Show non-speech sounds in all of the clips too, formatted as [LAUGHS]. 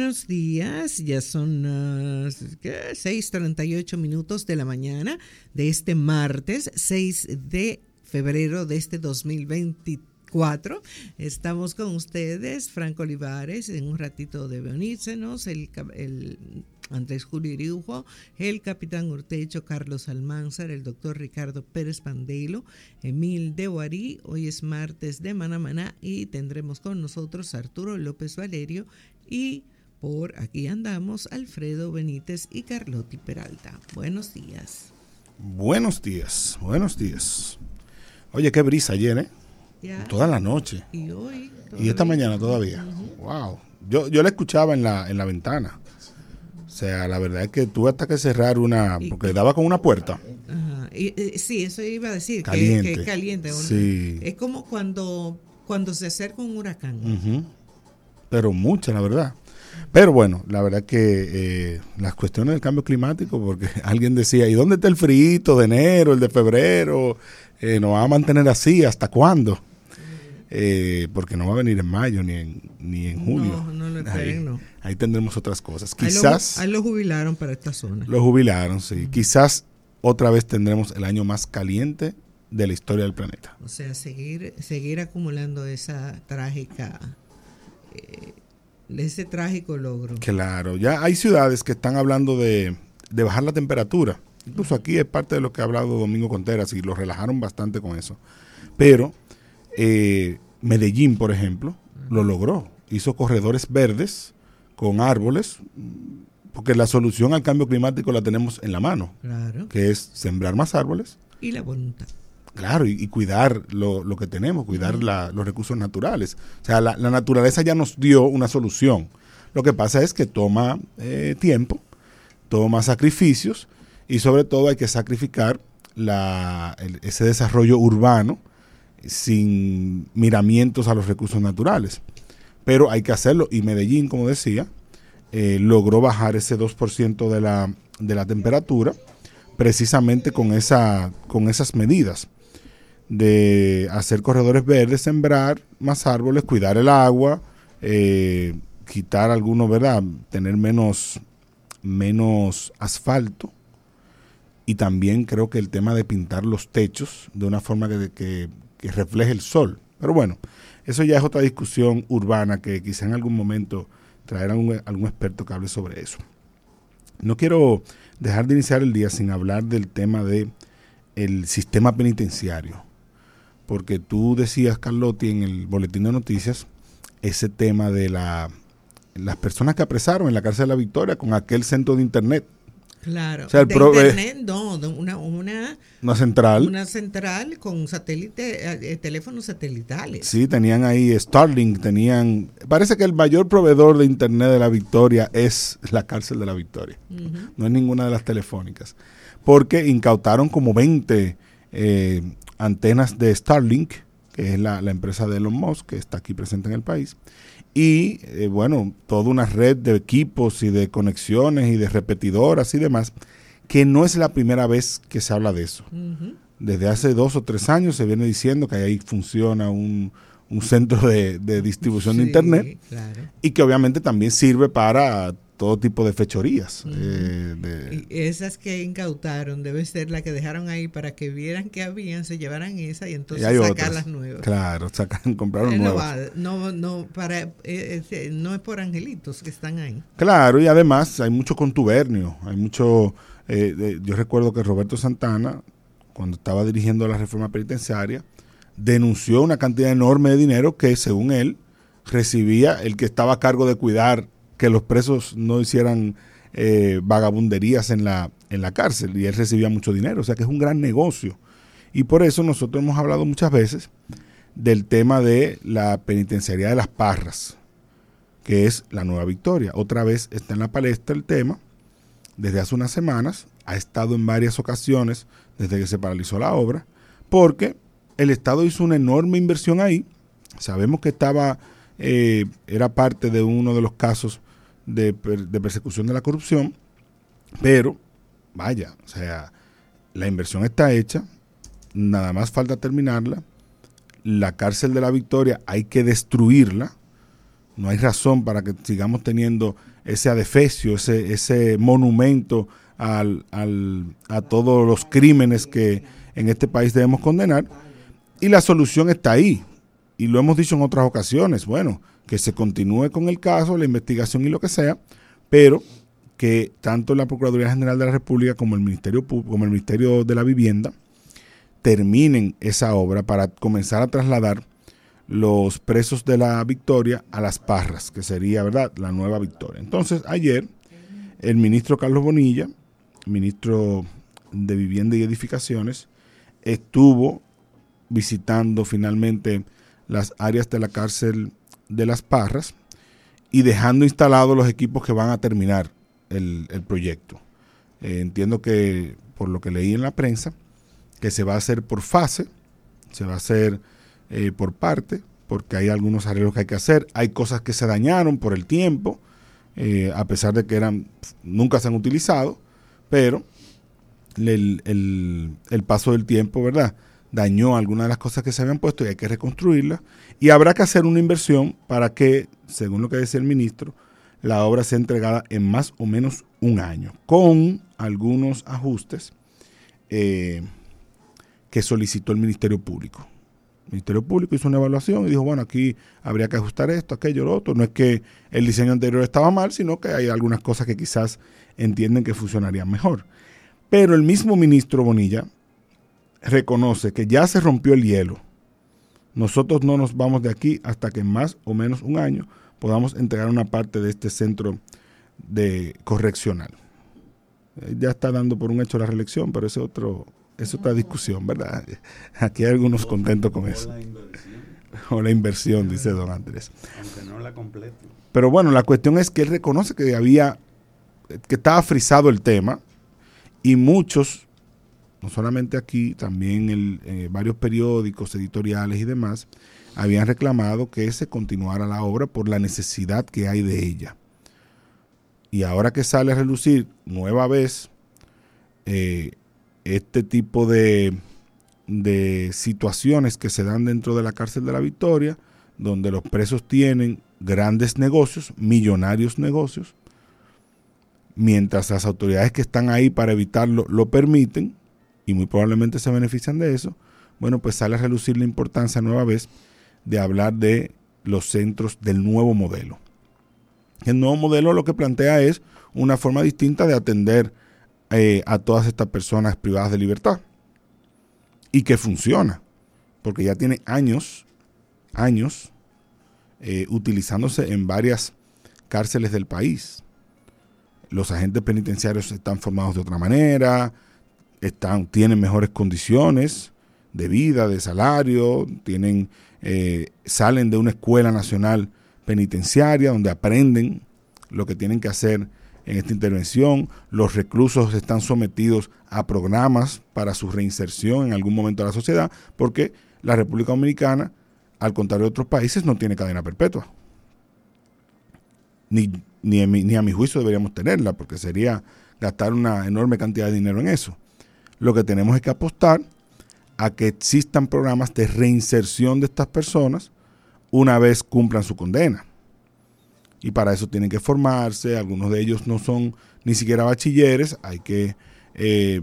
Buenos días, ya son las 6:38 minutos de la mañana de este martes 6 de febrero de este 2024. Estamos con ustedes, Franco Olivares, en un ratito de unírsenos, el, el Andrés Julio Iriujo, el capitán Urtecho, Carlos Almanzar, el doctor Ricardo Pérez Pandelo, Emil de Guarí. Hoy es martes de Manamaná y tendremos con nosotros Arturo López Valerio y por aquí andamos Alfredo Benítez y Carlotti Peralta. Buenos días. Buenos días, buenos días. Oye, qué brisa ayer, ¿eh? Toda la noche. Y hoy. Y esta mañana todavía. Wow. Yo, yo la escuchaba en la, en la ventana. O sea, la verdad es que tuve hasta que cerrar una, porque daba con una puerta. Ajá. Y, eh, sí, eso iba a decir, caliente. Que, es caliente. Sí. Es como cuando, cuando se acerca un huracán. Pero mucha, la verdad. Pero bueno, la verdad que eh, las cuestiones del cambio climático, porque [LAUGHS] alguien decía, ¿y dónde está el frío de enero, el de febrero? Eh, ¿Nos va a mantener así? ¿Hasta cuándo? Eh, porque no va a venir en mayo ni en, ni en julio. No, no lo esperen, ahí, no. ahí tendremos otras cosas. Ahí Quizás... Lo, ahí lo jubilaron para esta zona. Lo jubilaron, sí. Quizás otra vez tendremos el año más caliente de la historia del planeta. O sea, seguir, seguir acumulando esa trágica eh, ese trágico logro. Claro, ya hay ciudades que están hablando de, de, bajar la temperatura. Incluso aquí es parte de lo que ha hablado Domingo Conteras y lo relajaron bastante con eso. Pero eh, Medellín, por ejemplo, lo logró. Hizo corredores verdes con árboles, porque la solución al cambio climático la tenemos en la mano, claro. que es sembrar más árboles. Y la voluntad. Claro, y, y cuidar lo, lo, que tenemos, cuidar la, los recursos naturales. O sea, la, la, naturaleza ya nos dio una solución. Lo que pasa es que toma eh, tiempo, toma sacrificios y sobre todo hay que sacrificar la, el, ese desarrollo urbano sin miramientos a los recursos naturales. Pero hay que hacerlo y Medellín, como decía, eh, logró bajar ese 2% de la, de la temperatura precisamente con, esa, con esas medidas de hacer corredores verdes, sembrar más árboles, cuidar el agua, eh, quitar algunos, ¿verdad? Tener menos, menos asfalto. Y también creo que el tema de pintar los techos de una forma que, refleje el sol. Pero bueno, eso ya es otra discusión urbana que quizá en algún momento traerá algún, algún experto que hable sobre eso. No quiero dejar de iniciar el día sin hablar del tema de el sistema penitenciario porque tú decías, Carlotti, en el boletín de noticias, ese tema de la, las personas que apresaron en la cárcel de la Victoria con aquel centro de internet. Claro, o sea, el de pro, internet, no, una, una, una, central. Una central con satélite, eh, teléfonos satelitales. Sí, tenían ahí Starlink, tenían... Parece que el mayor proveedor de internet de la Victoria es la cárcel de la Victoria, uh -huh. no es ninguna de las telefónicas, porque incautaron como 20... Eh, antenas de Starlink, que es la, la, empresa de Elon Musk, que está aquí presente en el país, y eh, bueno, toda una red de equipos y de conexiones y de repetidoras y demás, que no es la primera vez que se habla de eso. Uh -huh. Desde hace dos o tres años se viene diciendo que ahí funciona un, un centro de, de distribución sí, de Internet claro. y que obviamente también sirve para todo tipo de fechorías. Uh -huh. eh, de y esas que incautaron deben ser las que dejaron ahí para que vieran que habían, se llevaran esa y entonces y sacar otras. las nuevas. Claro, sacan, [LAUGHS] compraron eh, nuevas. no, no, para, eh, no es por angelitos que están ahí. Claro, y además hay mucho contubernio, hay mucho... Eh, yo recuerdo que Roberto Santana, cuando estaba dirigiendo la reforma penitenciaria, denunció una cantidad enorme de dinero que, según él, recibía el que estaba a cargo de cuidar que los presos no hicieran eh, vagabunderías en la, en la cárcel y él recibía mucho dinero, o sea que es un gran negocio. Y por eso nosotros hemos hablado muchas veces del tema de la penitenciaría de las Parras, que es la nueva victoria. Otra vez está en la palestra el tema, desde hace unas semanas, ha estado en varias ocasiones desde que se paralizó la obra, porque el Estado hizo una enorme inversión ahí, sabemos que estaba, eh, era parte de uno de los casos de, de, persecución de la corrupción, pero vaya, o sea, la inversión está hecha, nada más falta terminarla, la cárcel de la Victoria hay que destruirla, no hay razón para que sigamos teniendo ese adefesio, ese, ese monumento al, al, a todos los crímenes que en este país debemos condenar. Y la solución está ahí. Y lo hemos dicho en otras ocasiones. Bueno, que se continúe con el caso, la investigación y lo que sea, pero que tanto la Procuraduría General de la República como el Ministerio, como el Ministerio de la Vivienda terminen esa obra para comenzar a trasladar los presos de la Victoria a las Parras, que sería, ¿verdad?, la nueva Victoria. Entonces, ayer, el ministro Carlos Bonilla, ministro de Vivienda y Edificaciones, estuvo visitando finalmente las áreas de la cárcel de las Parras y dejando instalados los equipos que van a terminar el, proyecto. Eh, entiendo que, por lo que leí en la prensa, que se va a hacer por fase, se va a hacer eh, por parte, porque hay algunos arreglos que hay que hacer. Hay cosas que se dañaron por el tiempo, eh, a pesar de que eran nunca se han utilizado, pero el, el, paso del tiempo, ¿verdad? Dañó algunas de las cosas que se habían puesto y hay que reconstruirlas. Y habrá que hacer una inversión para que, según lo que decía el ministro, la obra sea entregada en más o menos un año, con algunos ajustes eh, que solicitó el Ministerio Público. Ministerio Público hizo una evaluación y dijo, bueno, aquí habría que ajustar esto, aquello, lo otro. No es que el diseño anterior estaba mal, sino que hay algunas cosas que quizás entienden que funcionarían mejor. Pero el mismo ministro Bonilla reconoce que ya se rompió el hielo. Nosotros no nos vamos de aquí hasta que en más o menos un año podamos entregar una parte de este centro de correccional. Ya está dando por un hecho la reelección, pero ese otro es otra discusión, ¿verdad? [LAUGHS] Aquí hay algunos contentos con eso. [LAUGHS] O la inversión, dice don Andrés. Aunque no la complete. Pero bueno, la cuestión es que él reconoce que había, que estaba frisado el tema y muchos, no solamente aquí, también eh, varios periódicos, editoriales y demás, habían reclamado que se continuara la obra por la necesidad que hay de ella. Y ahora que sale a relucir nueva vez eh, este tipo de, de situaciones que se dan dentro de la cárcel de la Victoria, donde los presos tienen grandes negocios, millonarios negocios, mientras las autoridades que están ahí para evitarlo lo permiten, y muy probablemente se benefician de eso, bueno, pues sale a relucir la importancia nueva vez de hablar de los centros del nuevo modelo. El nuevo modelo lo que plantea es una forma distinta de atender eh, a todas estas personas privadas de libertad. Y que funciona, porque ya tiene años, años, eh, utilizándose en varias cárceles del país. Los agentes penitenciarios están formados de otra manera, están, tienen mejores condiciones de vida, de salario, tienen, eh, salen de una escuela nacional penitenciaria donde aprenden lo que tienen que hacer en esta intervención. Los reclusos están sometidos a programas para su reinserción en algún momento de la sociedad, porque la República Dominicana, al contrario de otros países, no tiene cadena perpetua. Ni, ni a mi juicio deberíamos tenerla, porque sería gastar una enorme cantidad de dinero en eso. Lo que tenemos es que apostar a que existan programas de reinserción de estas personas una vez cumplan su condena. Y para eso tienen que formarse, algunos de ellos no son ni siquiera bachilleres, hay que eh,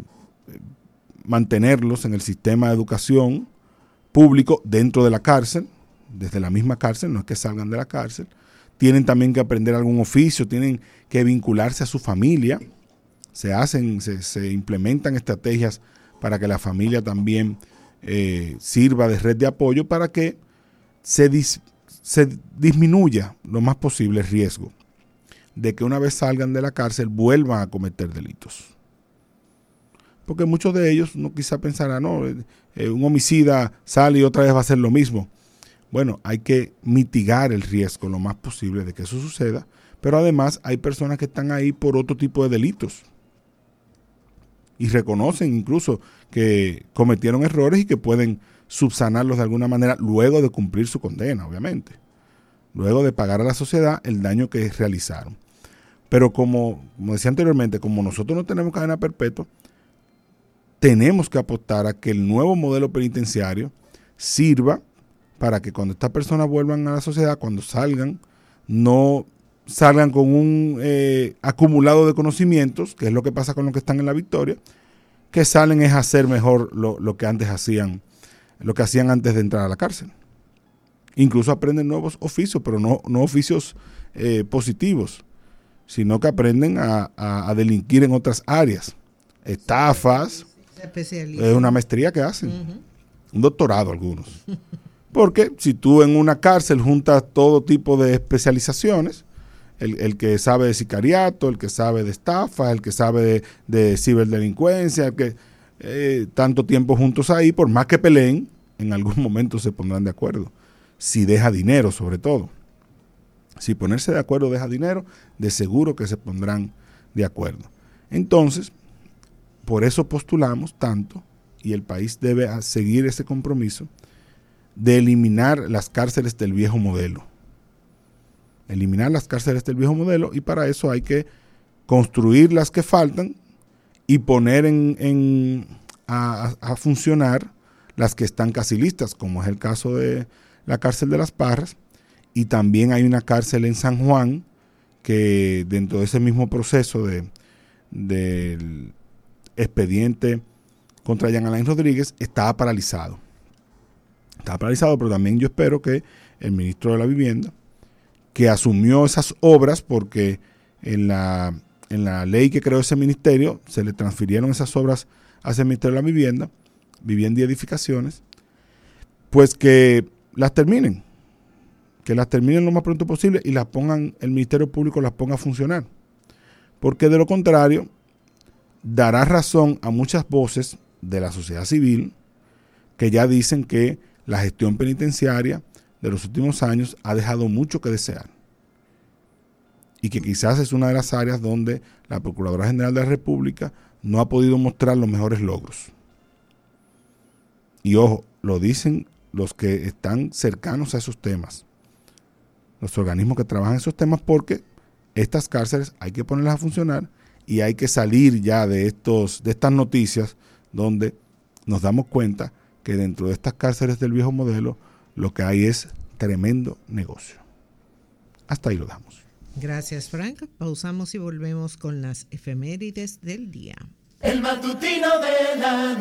mantenerlos en el sistema de educación público dentro de la cárcel, desde la misma cárcel, no es que salgan de la cárcel, tienen también que aprender algún oficio, tienen que vincularse a su familia, se hacen, se, implementan estrategias para que la familia también eh, sirva de red de apoyo para que se, se disminuya lo más posible el riesgo de que una vez salgan de la cárcel vuelvan a cometer delitos. Porque muchos de ellos no quizá pensarán, no, eh, eh, un homicida sale y otra vez va a hacer lo mismo. Bueno, hay que mitigar el riesgo lo más posible de que eso suceda, pero además hay personas que están ahí por otro tipo de delitos y reconocen incluso que cometieron errores y que pueden subsanarlos de alguna manera luego de cumplir su condena, obviamente. Luego de pagar a la sociedad el daño que realizaron. Pero como, como decía anteriormente, como nosotros no tenemos cadena perpetua, tenemos que apostar a que el nuevo modelo penitenciario sirva para que cuando estas personas vuelvan a la sociedad, cuando salgan, no salgan con un eh, acumulado de conocimientos, que es lo que pasa con los que están en la victoria, que salen es hacer mejor lo, lo que antes hacían, lo que hacían antes de entrar a la cárcel. Incluso aprenden nuevos oficios, pero no, no oficios eh, positivos, sino que aprenden a, a, delinquir en otras áreas. Estafas, es una maestría que hacen, un doctorado algunos. Porque si tú en una cárcel juntas todo tipo de especializaciones, el, que sabe de sicariato, el que sabe de estafa, el que sabe de, ciberdelincuencia, el que eh, tanto tiempo juntos ahí, por más que peleen, en algún [LAUGHS] momento se pondrán de acuerdo. Si deja dinero, sobre todo. Si ponerse de acuerdo deja dinero, de seguro que se pondrán de acuerdo. Entonces, por eso postulamos tanto, y el país debe seguir ese compromiso, de eliminar las cárceles del viejo modelo eliminar las cárceles del viejo modelo y para eso hay que construir las que faltan y poner en, a, funcionar las que están casi listas, como es el caso de la cárcel de las Parras. Y también hay una cárcel en San Juan que dentro de ese mismo proceso de, del expediente contra Jean Alain Rodríguez estaba paralizado. Estaba paralizado, pero también yo espero que el ministro de la Vivienda que asumió esas obras porque en la, en la ley que creó ese ministerio se le transfirieron esas obras hacia el Ministerio de la Vivienda, Vivienda y Edificaciones, pues que las terminen, que las terminen lo más pronto posible y las pongan, el Ministerio Público las ponga a funcionar. Porque de lo contrario, dará razón a muchas voces de la sociedad civil que ya dicen que la gestión penitenciaria de los últimos años ha dejado mucho que desear. Y que quizás es una de las áreas donde la Procuradora General de la República no ha podido mostrar los mejores logros. Y ojo, lo dicen los que están cercanos a esos temas, los organismos que trabajan en esos temas, porque estas cárceles hay que ponerlas a funcionar y hay que salir ya de, estos, de estas noticias donde nos damos cuenta que dentro de estas cárceles del viejo modelo lo que hay es tremendo negocio. Hasta ahí lo damos. Gracias, Frank. Pausamos y volvemos con las efemérides del día. El matutino de la